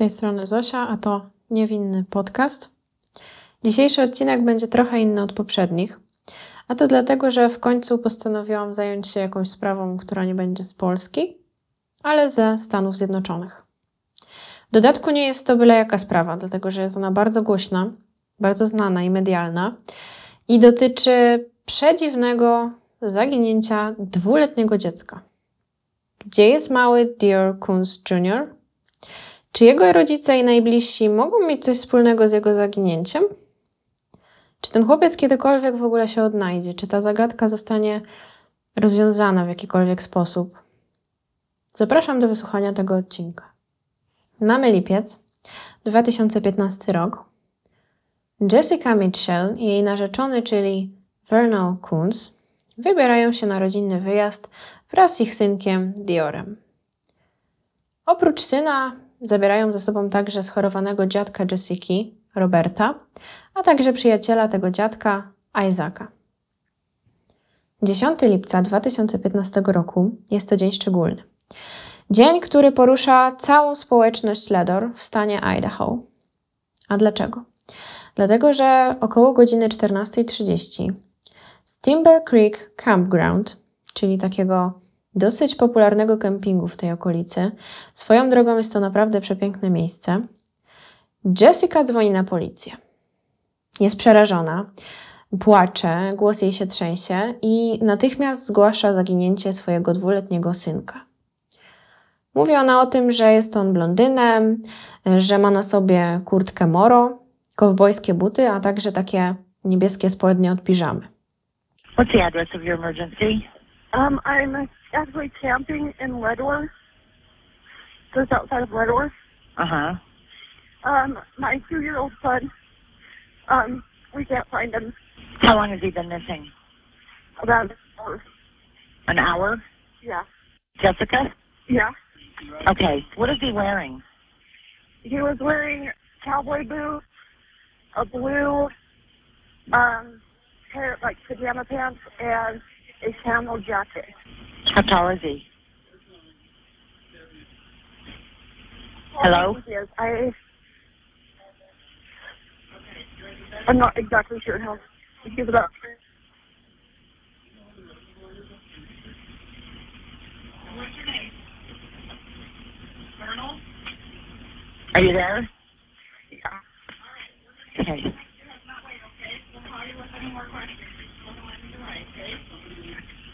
Tej strony Zosia, a to niewinny podcast. Dzisiejszy odcinek będzie trochę inny od poprzednich, a to dlatego, że w końcu postanowiłam zająć się jakąś sprawą, która nie będzie z Polski, ale ze Stanów Zjednoczonych. W dodatku nie jest to byle jaka sprawa, dlatego że jest ona bardzo głośna, bardzo znana i medialna i dotyczy przedziwnego zaginięcia dwuletniego dziecka. Gdzie jest mały Dior Kunz Jr.? Czy jego rodzice i najbliżsi mogą mieć coś wspólnego z jego zaginięciem? Czy ten chłopiec kiedykolwiek w ogóle się odnajdzie? Czy ta zagadka zostanie rozwiązana w jakikolwiek sposób? Zapraszam do wysłuchania tego odcinka. Mamy lipiec, 2015 rok. Jessica Mitchell i jej narzeczony, czyli Vernal Kunz, wybierają się na rodzinny wyjazd wraz z ich synkiem Diorem. Oprócz syna zabierają ze sobą także schorowanego dziadka Jessiki, Roberta, a także przyjaciela tego dziadka, Isaaca. 10 lipca 2015 roku jest to dzień szczególny. Dzień, który porusza całą społeczność Ledor w stanie Idaho. A dlaczego? Dlatego, że około godziny 14.30 z Timber Creek Campground, czyli takiego dosyć popularnego kempingu w tej okolicy, swoją drogą jest to naprawdę przepiękne miejsce, Jessica dzwoni na policję. Jest przerażona, płacze, głos jej się trzęsie i natychmiast zgłasza zaginięcie swojego dwuletniego synka. Mówi ona o tym, że jest on blondynem, że ma na sobie kurtkę moro, kowbojskie buty, a także takie niebieskie spodnie od piżamy. What's the address of your emergency? Um, I'm actually camping in Ledworth, just outside of Ledworth. Uh huh. Um, my two-year-old son, um, we can't find him. How long has he been missing? About an hour. An hour? Yeah. Jessica? Yeah. Okay. What is he wearing? He was wearing cowboy boots, a blue, um, pair like pajama pants, and a camel jacket. How tall is he? Hello? Yes, I. I'm not exactly sure how. He's about. What's your name? Colonel? Are you there? Yeah. Okay.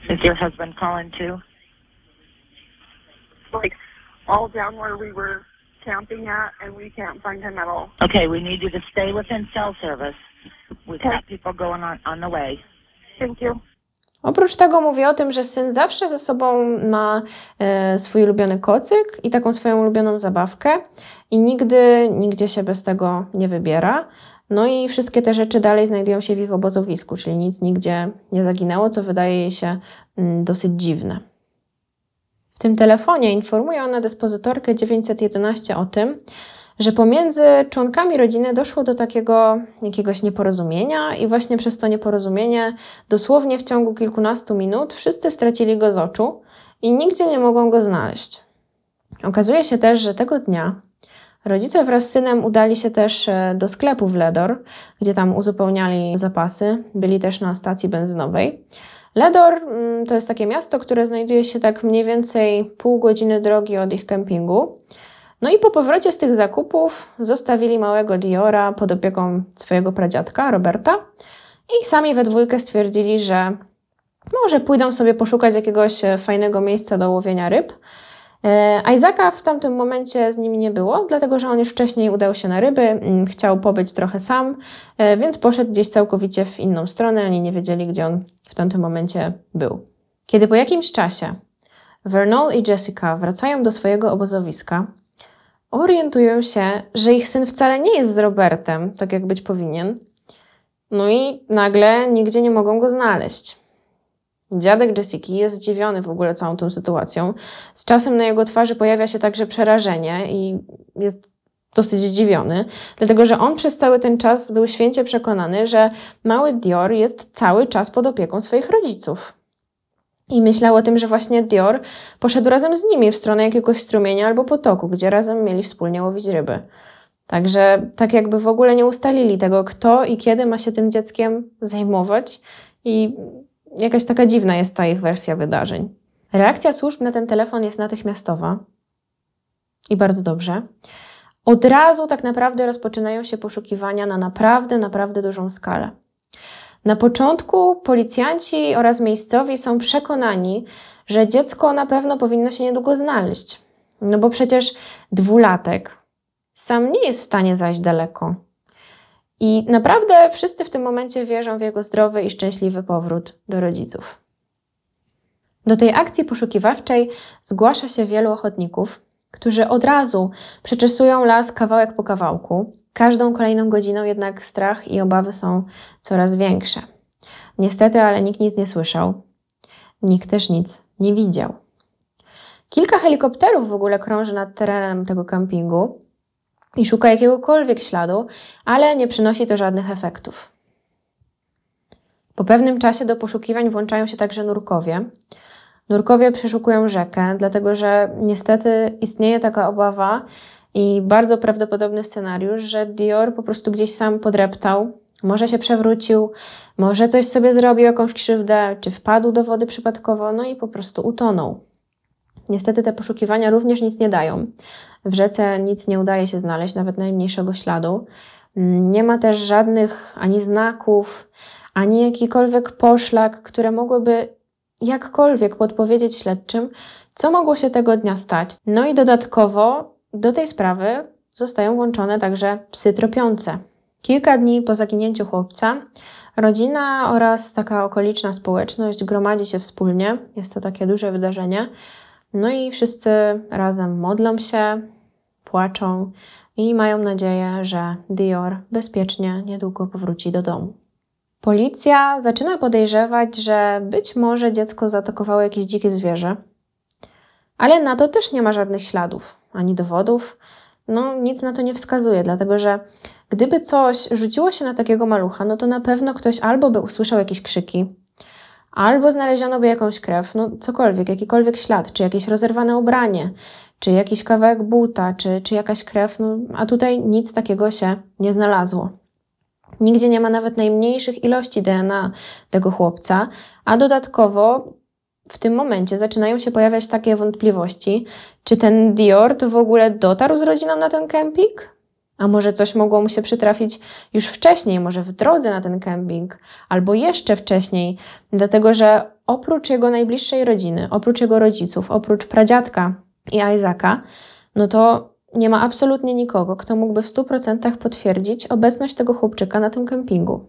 Is your husband calling too? like all down where we were camping at, and we can't find him at all. Okay, we need you to stay within cell service. We've got people going on on the way. Thank you. Oprócz tego mówi o tym, że syn zawsze ze sobą ma e, swój ulubiony kocyk i taką swoją ulubioną zabawkę i nigdy, nigdzie się bez tego nie wybiera. No i wszystkie te rzeczy dalej znajdują się w ich obozowisku, czyli nic nigdzie nie zaginęło, co wydaje jej się mm, dosyć dziwne. W tym telefonie informuje ona dyspozytorkę 911 o tym, że pomiędzy członkami rodziny doszło do takiego jakiegoś nieporozumienia i właśnie przez to nieporozumienie dosłownie w ciągu kilkunastu minut wszyscy stracili go z oczu i nigdzie nie mogą go znaleźć. Okazuje się też, że tego dnia rodzice wraz z synem udali się też e, do sklepu w Ledor, gdzie tam uzupełniali zapasy, byli też na stacji benzynowej. Ledor mm, to jest takie miasto, które znajduje się tak mniej więcej pół godziny drogi od ich kempingu. No i po powrocie z tych zakupów zostawili małego Diora pod opieką swojego pradziadka, Roberta, i sami we dwójkę stwierdzili, że może pójdą sobie poszukać jakiegoś e, fajnego miejsca do łowienia ryb. E, Isaaca w tamtym momencie z nimi nie było, dlatego że on już wcześniej udał się na ryby, mm, chciał pobyć trochę sam, e, więc poszedł gdzieś całkowicie w inną stronę. Oni nie wiedzieli, gdzie on w tamtym momencie był. Kiedy po jakimś czasie Vernal i Jessica wracają do swojego obozowiska, orientują się, że ich syn wcale nie jest z Robertem, tak jak być powinien. No i nagle nigdzie nie mogą go znaleźć. Dziadek Jessica jest zdziwiony w ogóle całą tą sytuacją. Z czasem na jego twarzy pojawia się także przerażenie i jest dosyć zdziwiony, dlatego że on przez cały ten czas był święcie przekonany, że mały Dior jest cały czas pod opieką swoich rodziców. I myślał o tym, że właśnie Dior poszedł razem z nimi w stronę jakiegoś strumienia albo potoku, gdzie razem mieli wspólnie łowić ryby. Także tak jakby w ogóle nie ustalili tego, kto i kiedy ma się tym dzieckiem zajmować i jakaś taka dziwna jest ta ich wersja wydarzeń. Reakcja służb na ten telefon jest natychmiastowa i bardzo dobrze. Od razu tak naprawdę rozpoczynają się poszukiwania na naprawdę, naprawdę dużą skalę. Na początku policjanci oraz miejscowi są przekonani, że dziecko na pewno powinno się niedługo znaleźć. No bo przecież dwulatek sam nie jest w stanie zajść daleko. I naprawdę wszyscy w tym momencie wierzą w jego zdrowy i szczęśliwy powrót do rodziców. Do tej akcji poszukiwawczej zgłasza się wielu ochotników, którzy od razu przeczesują las kawałek po kawałku. Każdą kolejną godziną jednak strach i obawy są coraz większe. Niestety, ale nikt nic nie słyszał. Nikt też nic nie widział. Kilka helikopterów w ogóle krąży nad terenem tego kampingu i szuka jakiegokolwiek śladu, ale nie przynosi to żadnych efektów. Po pewnym czasie do poszukiwań włączają się także nurkowie. Nurkowie przeszukują rzekę, dlatego że niestety istnieje taka obawa i bardzo prawdopodobny scenariusz, że Dior po prostu gdzieś sam podreptał, może się przewrócił, może coś sobie zrobił, jakąś krzywdę, czy wpadł do wody przypadkowo, no i po prostu utonął. Niestety te poszukiwania również nic nie dają. W rzece nic nie udaje się znaleźć, nawet najmniejszego śladu. Nie ma też żadnych ani znaków, ani jakikolwiek poszlak, które mogłyby jakkolwiek podpowiedzieć śledczym, co mogło się tego dnia stać. No i dodatkowo do tej sprawy zostają włączone także psy tropiące. Kilka dni po zaginięciu chłopca rodzina oraz taka okoliczna społeczność gromadzi się wspólnie. Jest to takie duże wydarzenie. No i wszyscy razem modlą się, płaczą i mają nadzieję, że Dior bezpiecznie niedługo powróci do domu. Policja zaczyna podejrzewać, że być może dziecko zaatakowało jakieś dzikie zwierzę, ale na to też nie ma żadnych śladów ani dowodów. No, nic na to nie wskazuje, dlatego że gdyby coś rzuciło się na takiego malucha, no to na pewno ktoś albo by usłyszał jakieś krzyki, albo znaleziono by jakąś krew, no cokolwiek, jakikolwiek ślad, czy jakieś rozerwane ubranie, czy jakiś kawałek buta, czy, czy jakaś krew, no, a tutaj nic takiego się nie znalazło. Nigdzie nie ma nawet najmniejszych ilości DNA tego chłopca, a dodatkowo w tym momencie zaczynają się pojawiać takie wątpliwości, czy ten Dior to w ogóle dotarł z rodziną na ten kemping? A może coś mogło mu się przytrafić już wcześniej, może w drodze na ten kemping, albo jeszcze wcześniej, dlatego że oprócz jego najbliższej rodziny, oprócz jego rodziców, oprócz pradziadka i Isaaca, no to nie ma absolutnie nikogo, kto mógłby w 100% potwierdzić obecność tego chłopczyka na tym kempingu.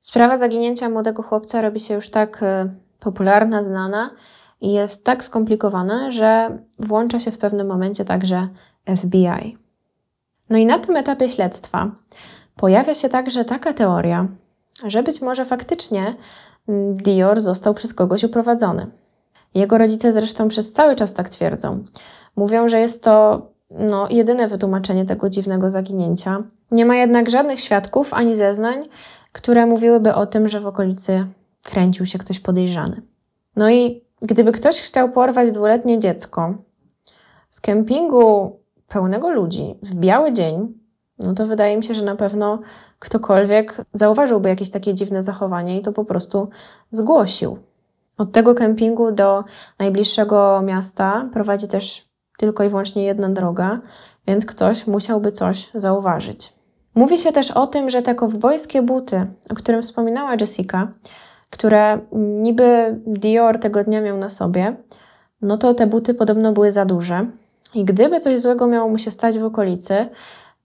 Sprawa zaginięcia młodego chłopca robi się już tak e, popularna, znana i jest tak skomplikowana, że włącza się w pewnym momencie także FBI. No i na tym etapie śledztwa pojawia się także taka teoria, że być może faktycznie mm, Dior został przez kogoś uprowadzony. Jego rodzice zresztą przez cały czas tak twierdzą. Mówią, że jest to no, jedyne wytłumaczenie tego dziwnego zaginięcia. Nie ma jednak żadnych świadków ani zeznań, które mówiłyby o tym, że w okolicy kręcił się ktoś podejrzany. No i gdyby ktoś chciał porwać dwuletnie dziecko z kempingu pełnego ludzi w biały dzień, no to wydaje mi się, że na pewno ktokolwiek zauważyłby jakieś takie dziwne zachowanie i to po prostu zgłosił. Od tego kempingu do najbliższego miasta prowadzi też tylko i wyłącznie jedna droga, więc ktoś musiałby coś zauważyć. Mówi się też o tym, że te kowbojskie buty, o którym wspominała Jessica, które niby Dior tego dnia miał na sobie, no to te buty podobno były za duże. I gdyby coś złego miało mu się stać w okolicy,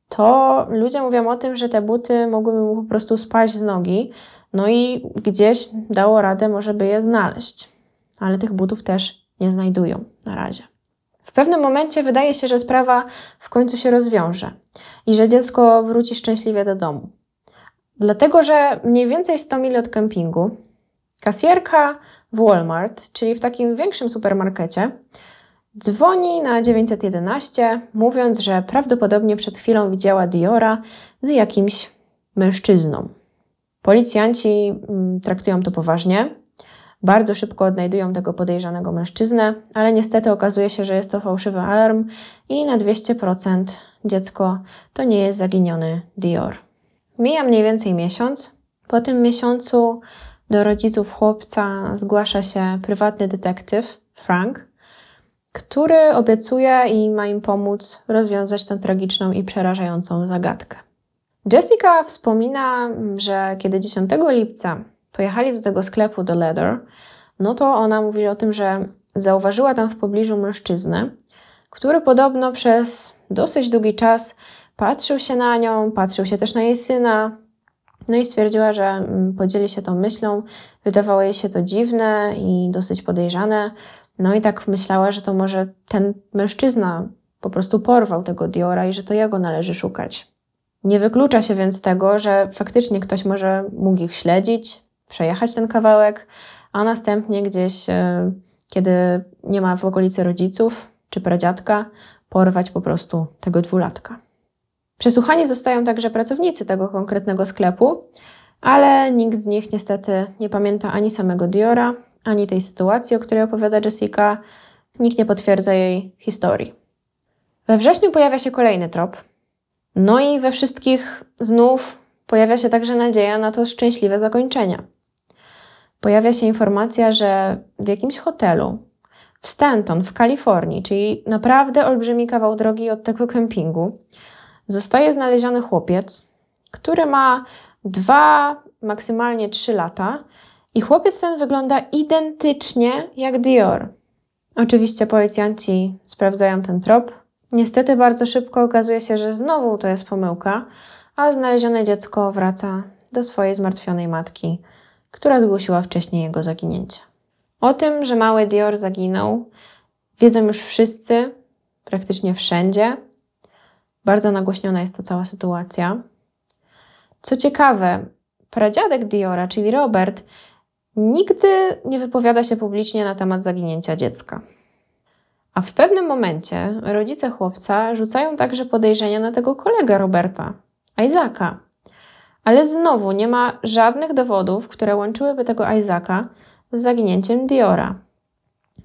to ludzie mówią o tym, że te buty mogłyby mu po prostu spaść z nogi, no i gdzieś dało radę może by je znaleźć. Ale tych butów też nie znajdują na razie. Pewnym momencie wydaje się, że sprawa w końcu się rozwiąże i że dziecko wróci szczęśliwie do domu. Dlatego, że mniej więcej 100 mil od kempingu kasjerka w Walmart, czyli w takim większym supermarkecie, dzwoni na 911, mówiąc, że prawdopodobnie przed chwilą widziała Diora z jakimś mężczyzną. Policjanci mm, traktują to poważnie, Bardzo szybko odnajdują tego podejrzanego mężczyznę, ale niestety okazuje się, że jest to fałszywy alarm i na 200% dziecko to nie jest zaginiony Dior. Mija mniej więcej miesiąc. Po tym miesiącu do rodziców chłopca zgłasza się prywatny detektyw Frank, który obiecuje i ma im pomóc rozwiązać tę tragiczną i przerażającą zagadkę. Jessica wspomina, że kiedy 10 lipca pojechali do tego sklepu do Leather, no to ona mówi o tym, że zauważyła tam w pobliżu mężczyznę, który podobno przez dosyć długi czas patrzył się na nią, patrzył się też na jej syna, no i stwierdziła, że mm, podzieli się tą myślą. Wydawało jej się to dziwne i dosyć podejrzane. No i tak myślała, że to może ten mężczyzna po prostu porwał tego Diora i że to jego należy szukać. Nie wyklucza się więc tego, że faktycznie ktoś może mógł ich śledzić, przejechać ten kawałek, a następnie gdzieś, e, kiedy nie ma w okolicy rodziców czy pradziadka, porwać po prostu tego dwulatka. Przesłuchani zostają także pracownicy tego konkretnego sklepu, ale nikt z nich niestety nie pamięta ani samego Diora, ani tej sytuacji, o której opowiada Jessica. Nikt nie potwierdza jej historii. We wrześniu pojawia się kolejny trop. No i we wszystkich znów pojawia się także nadzieja na to szczęśliwe zakończenie. Pojawia się informacja, że w jakimś hotelu w Stanton w Kalifornii, czyli naprawdę olbrzymi kawał drogi od tego kempingu, zostaje znaleziony chłopiec, który ma dwa, maksymalnie trzy lata i chłopiec ten wygląda identycznie jak Dior. Oczywiście policjanci sprawdzają ten trop. Niestety bardzo szybko okazuje się, że znowu to jest pomyłka, a znalezione dziecko wraca do swojej zmartwionej matki, która zgłosiła wcześniej jego zaginięcie. O tym, że mały Dior zaginął, wiedzą już wszyscy, praktycznie wszędzie. Bardzo nagłośniona jest to cała sytuacja. Co ciekawe, pradziadek Diora, czyli Robert, nigdy nie wypowiada się publicznie na temat zaginięcia dziecka. A w pewnym momencie rodzice chłopca rzucają także podejrzenia na tego kolegę Roberta, Isaaca. Ale znowu nie ma żadnych dowodów, które łączyłyby tego Isaaca z zaginięciem Diora.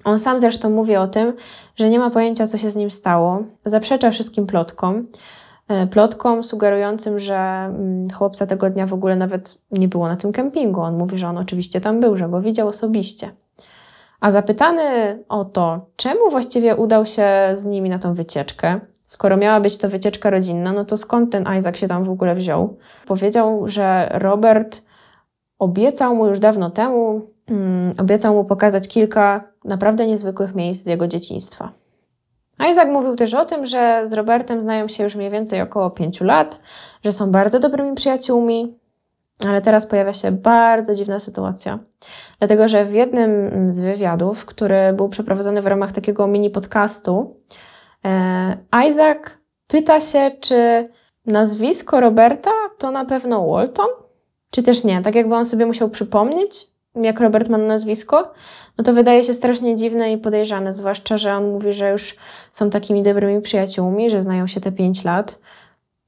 On sam zresztą mówi o tym, że nie ma pojęcia, co się z nim stało. Zaprzecza wszystkim plotkom. E, plotkom sugerującym, że mm, chłopca tego dnia w ogóle nawet nie było na tym kempingu. On mówi, że on oczywiście tam był, że go widział osobiście. A zapytany o to, czemu właściwie udał się z nimi na tą wycieczkę, skoro miała być to wycieczka rodzinna, no to skąd ten Isaac się tam w ogóle wziął? Powiedział, że Robert obiecał mu już dawno temu, um, obiecał mu pokazać kilka naprawdę niezwykłych miejsc z jego dzieciństwa. Isaac mówił też o tym, że z Robertem znają się już mniej więcej około pięciu lat, że są bardzo dobrymi przyjaciółmi, ale teraz pojawia się bardzo dziwna sytuacja. Dlatego, że w jednym z wywiadów, który był przeprowadzony w ramach takiego mini podcastu, Isaac pyta się, czy nazwisko Roberta to na pewno Walton, czy też nie. Tak jakby on sobie musiał przypomnieć, jak Robert ma na nazwisko, no to wydaje się strasznie dziwne i podejrzane, zwłaszcza, że on mówi, że już są takimi dobrymi przyjaciółmi, że znają się te pięć lat,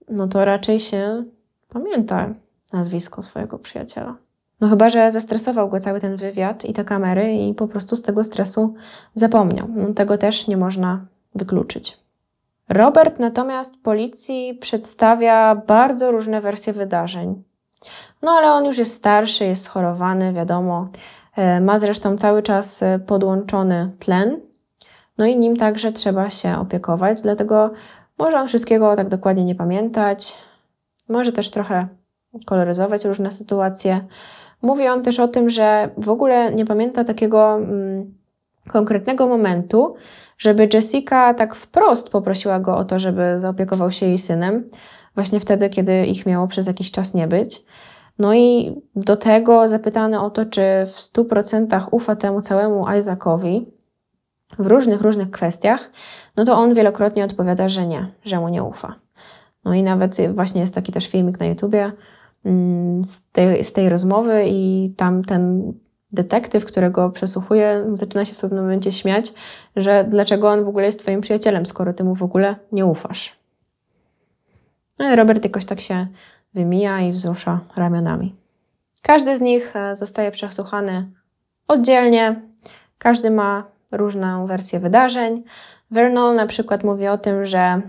no to raczej się pamięta nazwisko swojego przyjaciela. No chyba, że zestresował go cały ten wywiad i te kamery i po prostu z tego stresu zapomniał. No, tego też nie można wykluczyć. Robert natomiast policji przedstawia bardzo różne wersje wydarzeń. No ale on już jest starszy, jest schorowany, wiadomo. E, ma zresztą cały czas e, podłączony tlen, no i nim także trzeba się opiekować, dlatego może on wszystkiego tak dokładnie nie pamiętać, może też trochę koloryzować różne sytuacje. Mówi on też o tym, że w ogóle nie pamięta takiego mm, konkretnego momentu, żeby Jessica tak wprost poprosiła go o to, żeby zaopiekował się jej synem, właśnie wtedy, kiedy ich miało przez jakiś czas nie być. No i do tego zapytany o to, czy w 100% ufa temu całemu Isaacowi w różnych, różnych kwestiach, no to on wielokrotnie odpowiada, że nie, że mu nie ufa. No i nawet właśnie jest taki też filmik na YouTubie mm, z tej, z tej rozmowy i tam ten detektyw, którego przesłuchuje, zaczyna się w pewnym momencie śmiać, że dlaczego on w ogóle jest twoim przyjacielem, skoro ty mu w ogóle nie ufasz. No i Robert jakoś tak się wymija i wzrusza ramionami. Każdy z nich e, zostaje przesłuchany oddzielnie. Każdy ma różną wersję wydarzeń. Vernon na przykład mówi o tym, że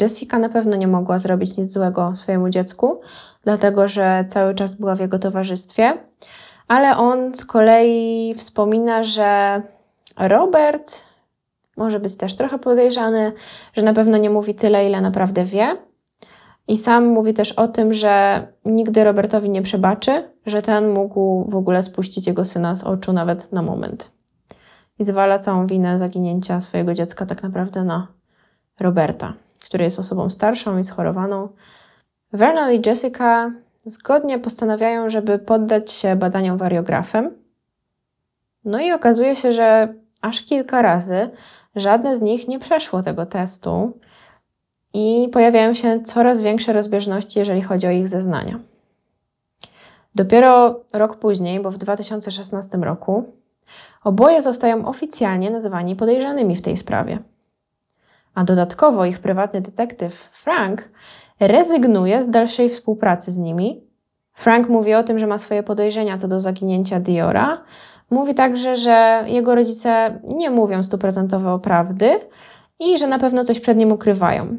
Jessica na pewno nie mogła zrobić nic złego swojemu dziecku, dlatego że cały czas była w jego towarzystwie. Ale on z kolei wspomina, że Robert może być też trochę podejrzany, że na pewno nie mówi tyle, ile naprawdę wie. I sam mówi też o tym, że nigdy Robertowi nie przebaczy, że ten mógł w ogóle spuścić jego syna z oczu nawet na moment. I zwala całą winę zaginięcia swojego dziecka tak naprawdę na Roberta, który jest osobą starszą i schorowaną. Vernon i Jessica zgodnie postanawiają, żeby poddać się badaniom wariografem. No i okazuje się, że aż kilka razy żadne z nich nie przeszło tego testu i pojawiają się coraz większe rozbieżności, jeżeli chodzi o ich zeznania. Dopiero rok później, bo w 2016 roku, oboje zostają oficjalnie nazwani podejrzanymi w tej sprawie. A dodatkowo ich prywatny detektyw Frank rezygnuje z dalszej współpracy z nimi. Frank mówi o tym, że ma swoje podejrzenia co do zaginięcia Diora. Mówi także, że jego rodzice nie mówią stuprocentowo prawdy i że na pewno coś przed nim ukrywają.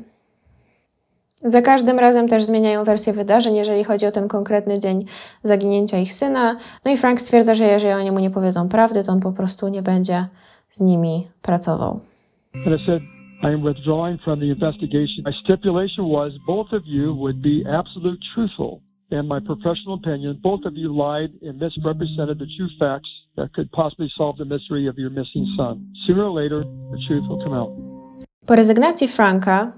Za każdym razem też zmieniają wersję wydarzeń, jeżeli chodzi o ten konkretny dzień zaginięcia ich syna. No i Frank stwierdza, że jeżeli oni mu nie powiedzą prawdy, to on po prostu nie będzie z nimi pracował. I am withdrawing from the investigation. My stipulation was both of you would be absolute truthful. In my professional opinion, both of you lied and misrepresented the true facts that could possibly solve the mystery of your missing son. Sooner or later, the truth will come out. Po rezygnacji Franka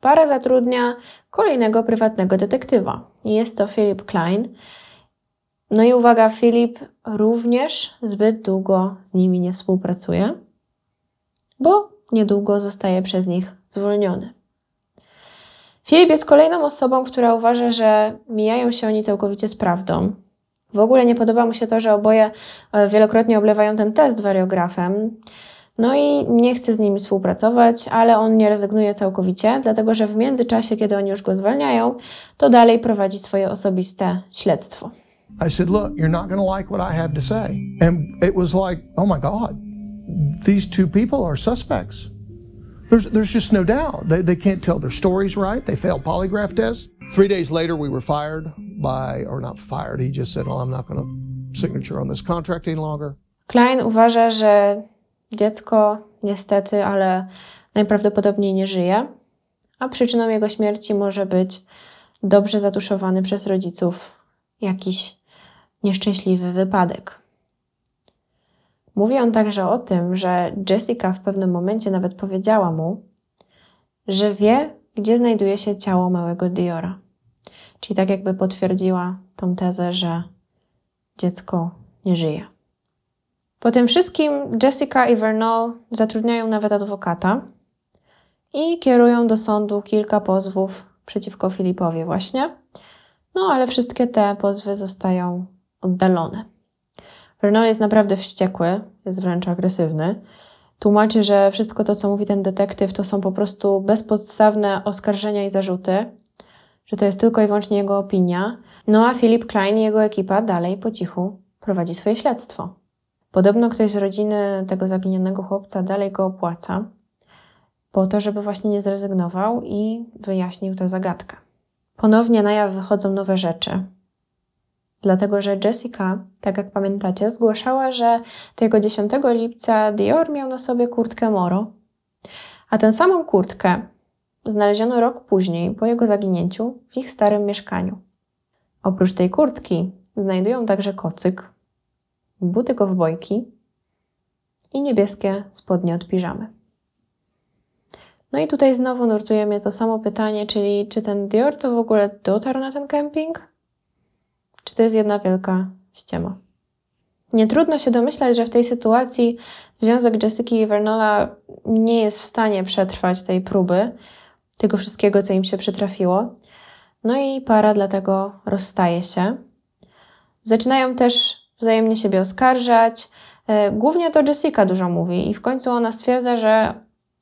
para zatrudnia kolejnego prywatnego detektywa. Jest to Philip Klein. No i uwaga, Philip również zbyt długo z nimi nie współpracuje, bo niedługo zostaje przez nich zwolniony. Filip jest kolejną osobą, która uważa, że mijają się oni całkowicie z prawdą. W ogóle nie podoba mu się to, że oboje e, wielokrotnie oblewają ten test wariografem. No i nie chce z nimi współpracować, ale on nie rezygnuje całkowicie, dlatego że w międzyczasie, kiedy oni już go zwalniają, to dalej prowadzi swoje osobiste śledztwo. I said, Look, you're not going to like what I have to say. And it was like, oh my God, these two people are suspects. There's, there's just no doubt. They, they can't tell their stories right. They failed polygraph tests. Three days later, we were fired by, or not fired, he just said, well, I'm not going to signature on this contract any longer. Klein uważa, że dziecko niestety, ale najprawdopodobniej nie żyje, a przyczyną jego śmierci może być dobrze zatuszowany przez rodziców jakiś nieszczęśliwy wypadek. Mówi on także o tym, że Jessica w pewnym momencie nawet powiedziała mu, że wie, gdzie znajduje się ciało małego Diora. Czyli tak jakby potwierdziła tą tezę, że dziecko nie żyje. Po tym wszystkim Jessica i Vernal zatrudniają nawet adwokata i kierują do sądu kilka pozwów przeciwko Filipowi właśnie. No ale wszystkie te pozwy zostają oddalone. Vernal jest naprawdę wściekły, jest wręcz agresywny. Tłumaczy, że wszystko to, co mówi ten detektyw, to są po prostu bezpodstawne oskarżenia i zarzuty, że to jest tylko i wyłącznie jego opinia. No a Philip Klein i jego ekipa dalej po cichu prowadzi swoje śledztwo. Podobno ktoś z rodziny tego zaginionego chłopca dalej go opłaca, po to, żeby właśnie nie zrezygnował i wyjaśnił tę zagadkę. Ponownie na jaw wychodzą nowe rzeczy. Dlatego, że Jessica, tak jak pamiętacie, zgłaszała, że tego 10 lipca Dior miał na sobie kurtkę Moro, a tę samą kurtkę znaleziono rok później, po jego zaginięciu, w ich starym mieszkaniu. Oprócz tej kurtki znajdują także kocyk, buty kowbojki i niebieskie spodnie od piżamy. No i tutaj znowu nurtuje mnie to samo pytanie, czyli czy ten Dior to w ogóle dotarł na ten kemping? Czy to jest jedna wielka ściema? Nie trudno się domyślać, że w tej sytuacji związek Jessica i Vernola nie jest w stanie przetrwać tej próby, tego wszystkiego, co im się przytrafiło. No i para dlatego rozstaje się. Zaczynają też wzajemnie siebie oskarżać. E, głównie to Jessica dużo mówi i w końcu ona stwierdza, że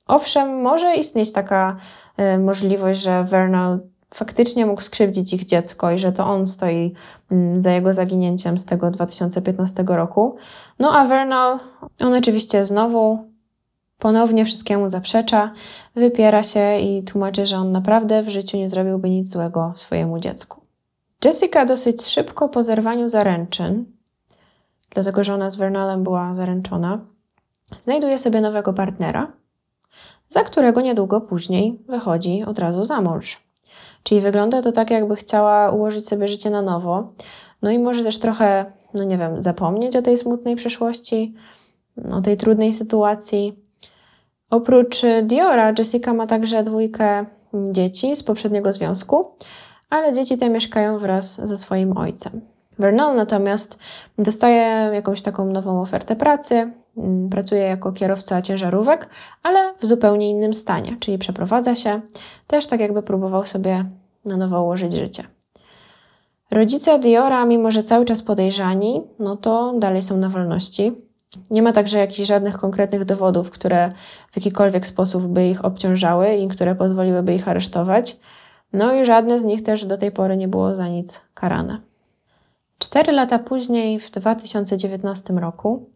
owszem, może istnieć taka e, możliwość, że Vernal faktycznie mógł skrzywdzić ich dziecko i że to on stoi mm, za jego zaginięciem z tego 2015 roku. No a Vernal, on oczywiście znowu ponownie wszystkiemu zaprzecza, wypiera się i tłumaczy, że on naprawdę w życiu nie zrobiłby nic złego swojemu dziecku. Jessica dosyć szybko po zerwaniu zaręczyn, dlatego że ona z Vernalem była zaręczona, znajduje sobie nowego partnera, za którego niedługo później wychodzi od razu za mąż. Czyli wygląda to tak, jakby chciała ułożyć sobie życie na nowo. No i może też trochę, no nie wiem, zapomnieć o tej smutnej przeszłości, o tej trudnej sytuacji. Oprócz Diora, Jessica ma także dwójkę dzieci z poprzedniego związku, ale dzieci te mieszkają wraz ze swoim ojcem. Vernon natomiast dostaje jakąś taką nową ofertę pracy, mm, pracuje jako kierowca ciężarówek, ale w zupełnie innym stanie, czyli przeprowadza się, też tak jakby próbował sobie na nowo ułożyć życie. Rodzice Diora, mimo że cały czas podejrzani, no to dalej są na wolności. Nie ma także jakichś żadnych konkretnych dowodów, które w jakikolwiek sposób by ich obciążały i które pozwoliłyby ich aresztować. No i żadne z nich też do tej pory nie było za nic karane. Cztery lata później, w 2019 roku,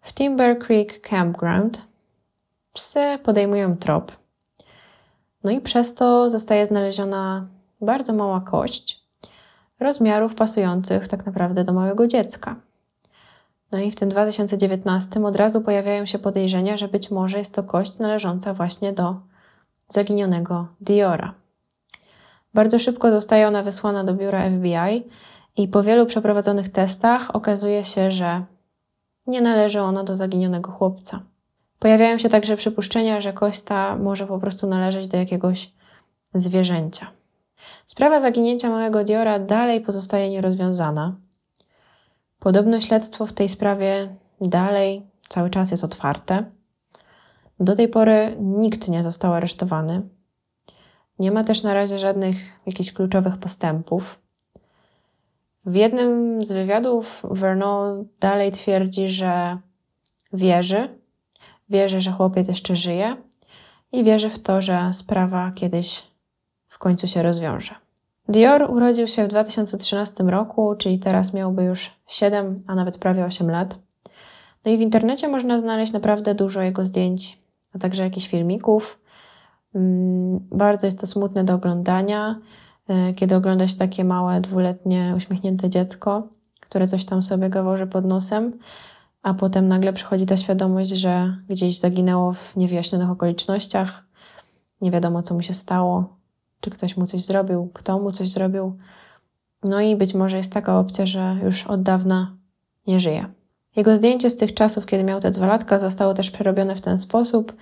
w Timber Creek Campground psy podejmują trop. No i przez to zostaje znaleziona bardzo mała kość rozmiarów pasujących tak naprawdę do małego dziecka. No i w tym 2019 od razu pojawiają się podejrzenia, że być może jest to kość należąca właśnie do zaginionego Diora. Bardzo szybko zostaje ona wysłana do biura FBI i po wielu przeprowadzonych testach okazuje się, że nie należy ona do zaginionego chłopca. Pojawiają się także przypuszczenia, że kość ta może po prostu należeć do jakiegoś zwierzęcia. Sprawa zaginięcia małego Diora dalej pozostaje nierozwiązana. Podobno śledztwo w tej sprawie dalej cały czas jest otwarte. Do tej pory nikt nie został aresztowany. Nie ma też na razie żadnych jakichś kluczowych postępów. W jednym z wywiadów Vernon dalej twierdzi, że wierzy, wierzy, że chłopiec jeszcze żyje i wierzy w to, że sprawa kiedyś w końcu się rozwiąże. Dior urodził się w 2013 roku, czyli teraz miałby już 7, a nawet prawie 8 lat. No i w internecie można znaleźć naprawdę dużo jego zdjęć, a także jakichś filmików. Mm, bardzo jest to smutne do oglądania, kiedy ogląda się takie małe, dwuletnie, uśmiechnięte dziecko, które coś tam sobie gaworzy pod nosem, a potem nagle przychodzi ta świadomość, że gdzieś zaginęło w niewyjaśnionych okolicznościach, nie wiadomo co mu się stało, czy ktoś mu coś zrobił, kto mu coś zrobił. No i być może jest taka opcja, że już od dawna nie żyje. Jego zdjęcie z tych czasów, kiedy miał te dwa latka, zostało też przerobione w ten sposób,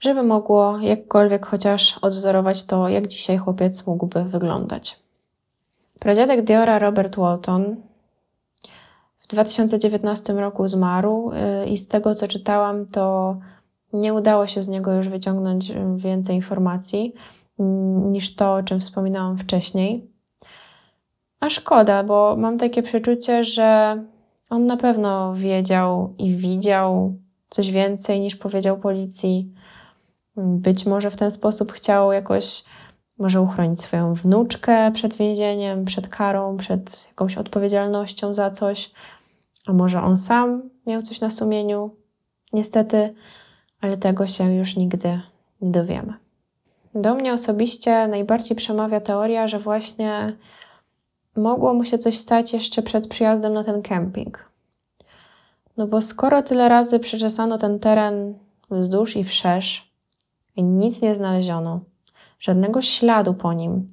żeby mogło jakkolwiek chociaż odwzorować to, jak dzisiaj chłopiec mógłby wyglądać. Pradziadek Diora Robert Walton w 2019 roku zmarł y, i z tego co czytałam, to nie udało się z niego już wyciągnąć y, więcej informacji. Mm, niż to, o czym wspominałam wcześniej. A szkoda, bo mam takie przeczucie, że on na pewno wiedział i widział coś więcej niż powiedział policji. Być może w ten sposób chciał jakoś może uchronić swoją wnuczkę przed więzieniem, przed karą, przed jakąś odpowiedzialnością za coś, a może on sam miał coś na sumieniu. Niestety, ale tego się już nigdy nie dowiemy. Do mnie osobiście najbardziej przemawia teoria, że właśnie mogło mu się coś stać jeszcze przed przyjazdem na ten kemping. No bo skoro tyle razy przeczesano ten teren wzdłuż i wszerz i nic nie znaleziono, żadnego śladu po nim,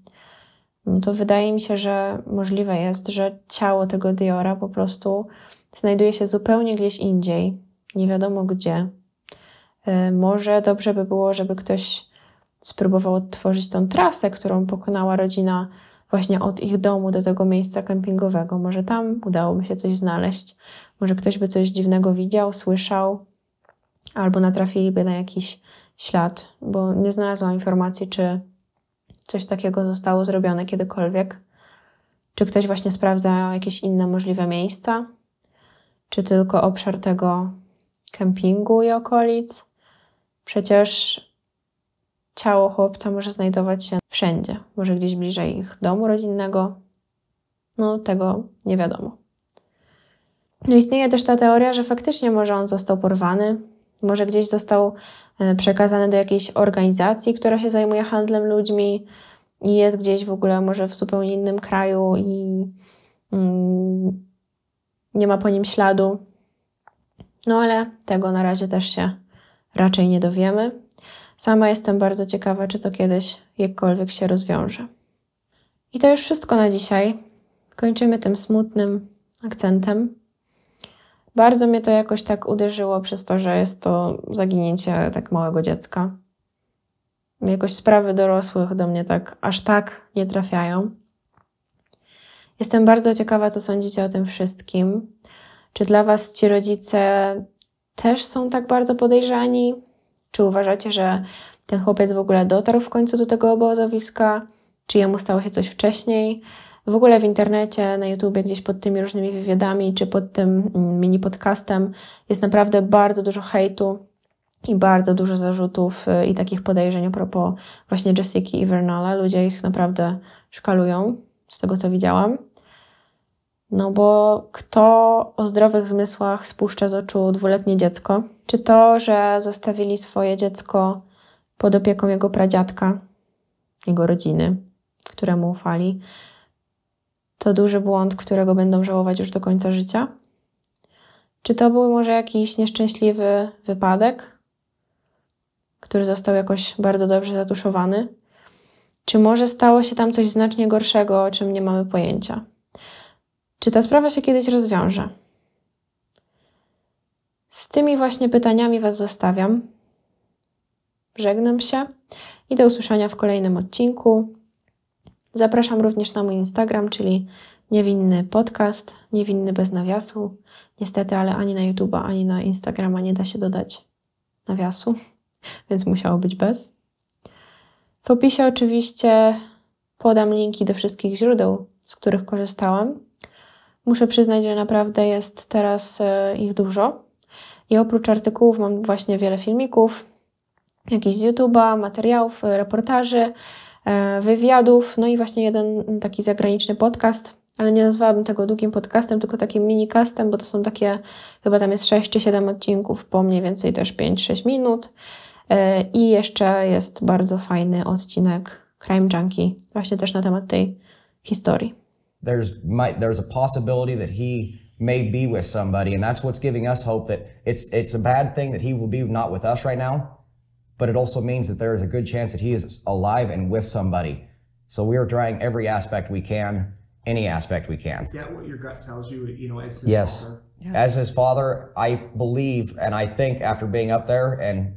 no to wydaje mi się, że możliwe jest, że ciało tego Diora po prostu znajduje się zupełnie gdzieś indziej, nie wiadomo gdzie. Yy, może dobrze by było, żeby ktoś spróbował odtworzyć tą trasę, którą pokonała rodzina właśnie od ich domu do tego miejsca kempingowego. Może tam udałoby się coś znaleźć. Może ktoś by coś dziwnego widział, słyszał, albo natrafiliby na jakiś ślad, bo nie znalazłam informacji, czy coś takiego zostało zrobione kiedykolwiek. Czy ktoś właśnie sprawdza jakieś inne możliwe miejsca, czy tylko obszar tego kempingu i okolic. Przecież ciało chłopca może znajdować się wszędzie, może gdzieś bliżej ich domu rodzinnego. No, tego nie wiadomo. No, istnieje też ta teoria, że faktycznie może on został porwany, może gdzieś został e, przekazany do jakiejś organizacji, która się zajmuje handlem ludźmi i jest gdzieś w ogóle może w zupełnie innym kraju i mm, nie ma po nim śladu. No ale tego na razie też się raczej nie dowiemy. Sama jestem bardzo ciekawa, czy to kiedyś jakkolwiek się rozwiąże. I to już wszystko na dzisiaj. Kończymy tym smutnym akcentem. Bardzo mnie to jakoś tak uderzyło przez to, że jest to zaginięcie tak małego dziecka. Jakoś sprawy dorosłych do mnie tak aż tak nie trafiają. Jestem bardzo ciekawa, co sądzicie o tym wszystkim. Czy dla Was ci rodzice też są tak bardzo podejrzani? Czy uważacie, że ten chłopiec w ogóle dotarł w końcu do tego obozowiska? Czy jemu stało się coś wcześniej? W ogóle w internecie, na YouTubie, gdzieś pod tymi różnymi wywiadami, czy pod tym mm, mini podcastem jest naprawdę bardzo dużo hejtu i bardzo dużo zarzutów y, i takich podejrzeń a propos właśnie Jessica i Vernala. Ludzie ich naprawdę szkalują, z tego co widziałam. No bo kto o zdrowych zmysłach spuszcza z oczu dwuletnie dziecko? Czy to, że zostawili swoje dziecko pod opieką jego pradziadka, jego rodziny, któremu ufali, to duży błąd, którego będą żałować już do końca życia? Czy to był może jakiś nieszczęśliwy wypadek, który został jakoś bardzo dobrze zatuszowany? Czy może stało się tam coś znacznie gorszego, o czym nie mamy pojęcia? Czy ta sprawa się kiedyś rozwiąże? Z tymi właśnie pytaniami Was zostawiam. Żegnam się i do usłyszenia w kolejnym odcinku. Zapraszam również na mój Instagram, czyli niewinny podcast, niewinny bez nawiasu. Niestety, ale ani na YouTube'a, ani na Instagrama nie da się dodać nawiasu, więc musiało być bez. W opisie oczywiście podam linki do wszystkich źródeł, z których korzystałam. Muszę przyznać, że naprawdę jest teraz e, ich dużo. I oprócz artykułów mam właśnie wiele filmików, jakichś z YouTube'a, materiałów, e, reportaży, wywiadów, no i właśnie jeden taki zagraniczny podcast, ale nie nazwałabym tego długim podcastem, tylko takim minicastem, bo to są takie, chyba tam jest 6 czy 7 odcinków po mniej więcej też 5-6 minut. I jeszcze jest bardzo fajny odcinek Crime Junkie, właśnie też na temat tej historii. there's might there's a possibility that he may be with somebody and that's what's giving us hope that it's it's a bad thing that he will be not with us right now but it also means that there is a good chance that he is alive and with somebody so we are trying every aspect we can any aspect we can Is that what your gut tells you? You know, as his yes father? as his father i believe and i think after being up there and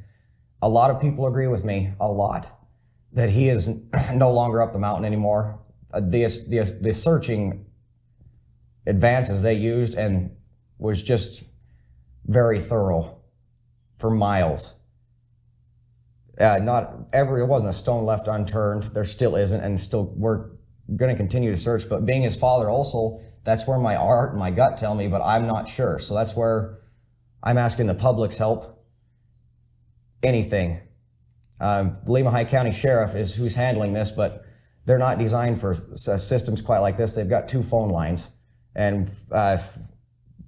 a lot of people agree with me a lot that he is no longer up the mountain anymore uh, the, the, the searching advances they used and was just very thorough for miles. Uh, not every, it wasn't a stone left unturned. There still isn't, and still we're going to continue to search. But being his father, also, that's where my art and my gut tell me, but I'm not sure. So that's where I'm asking the public's help. Anything. Um, Lima High County Sheriff is who's handling this, but they're not designed for systems quite like this. They've got two phone lines, and uh,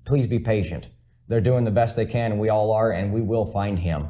please be patient. They're doing the best they can, and we all are, and we will find him.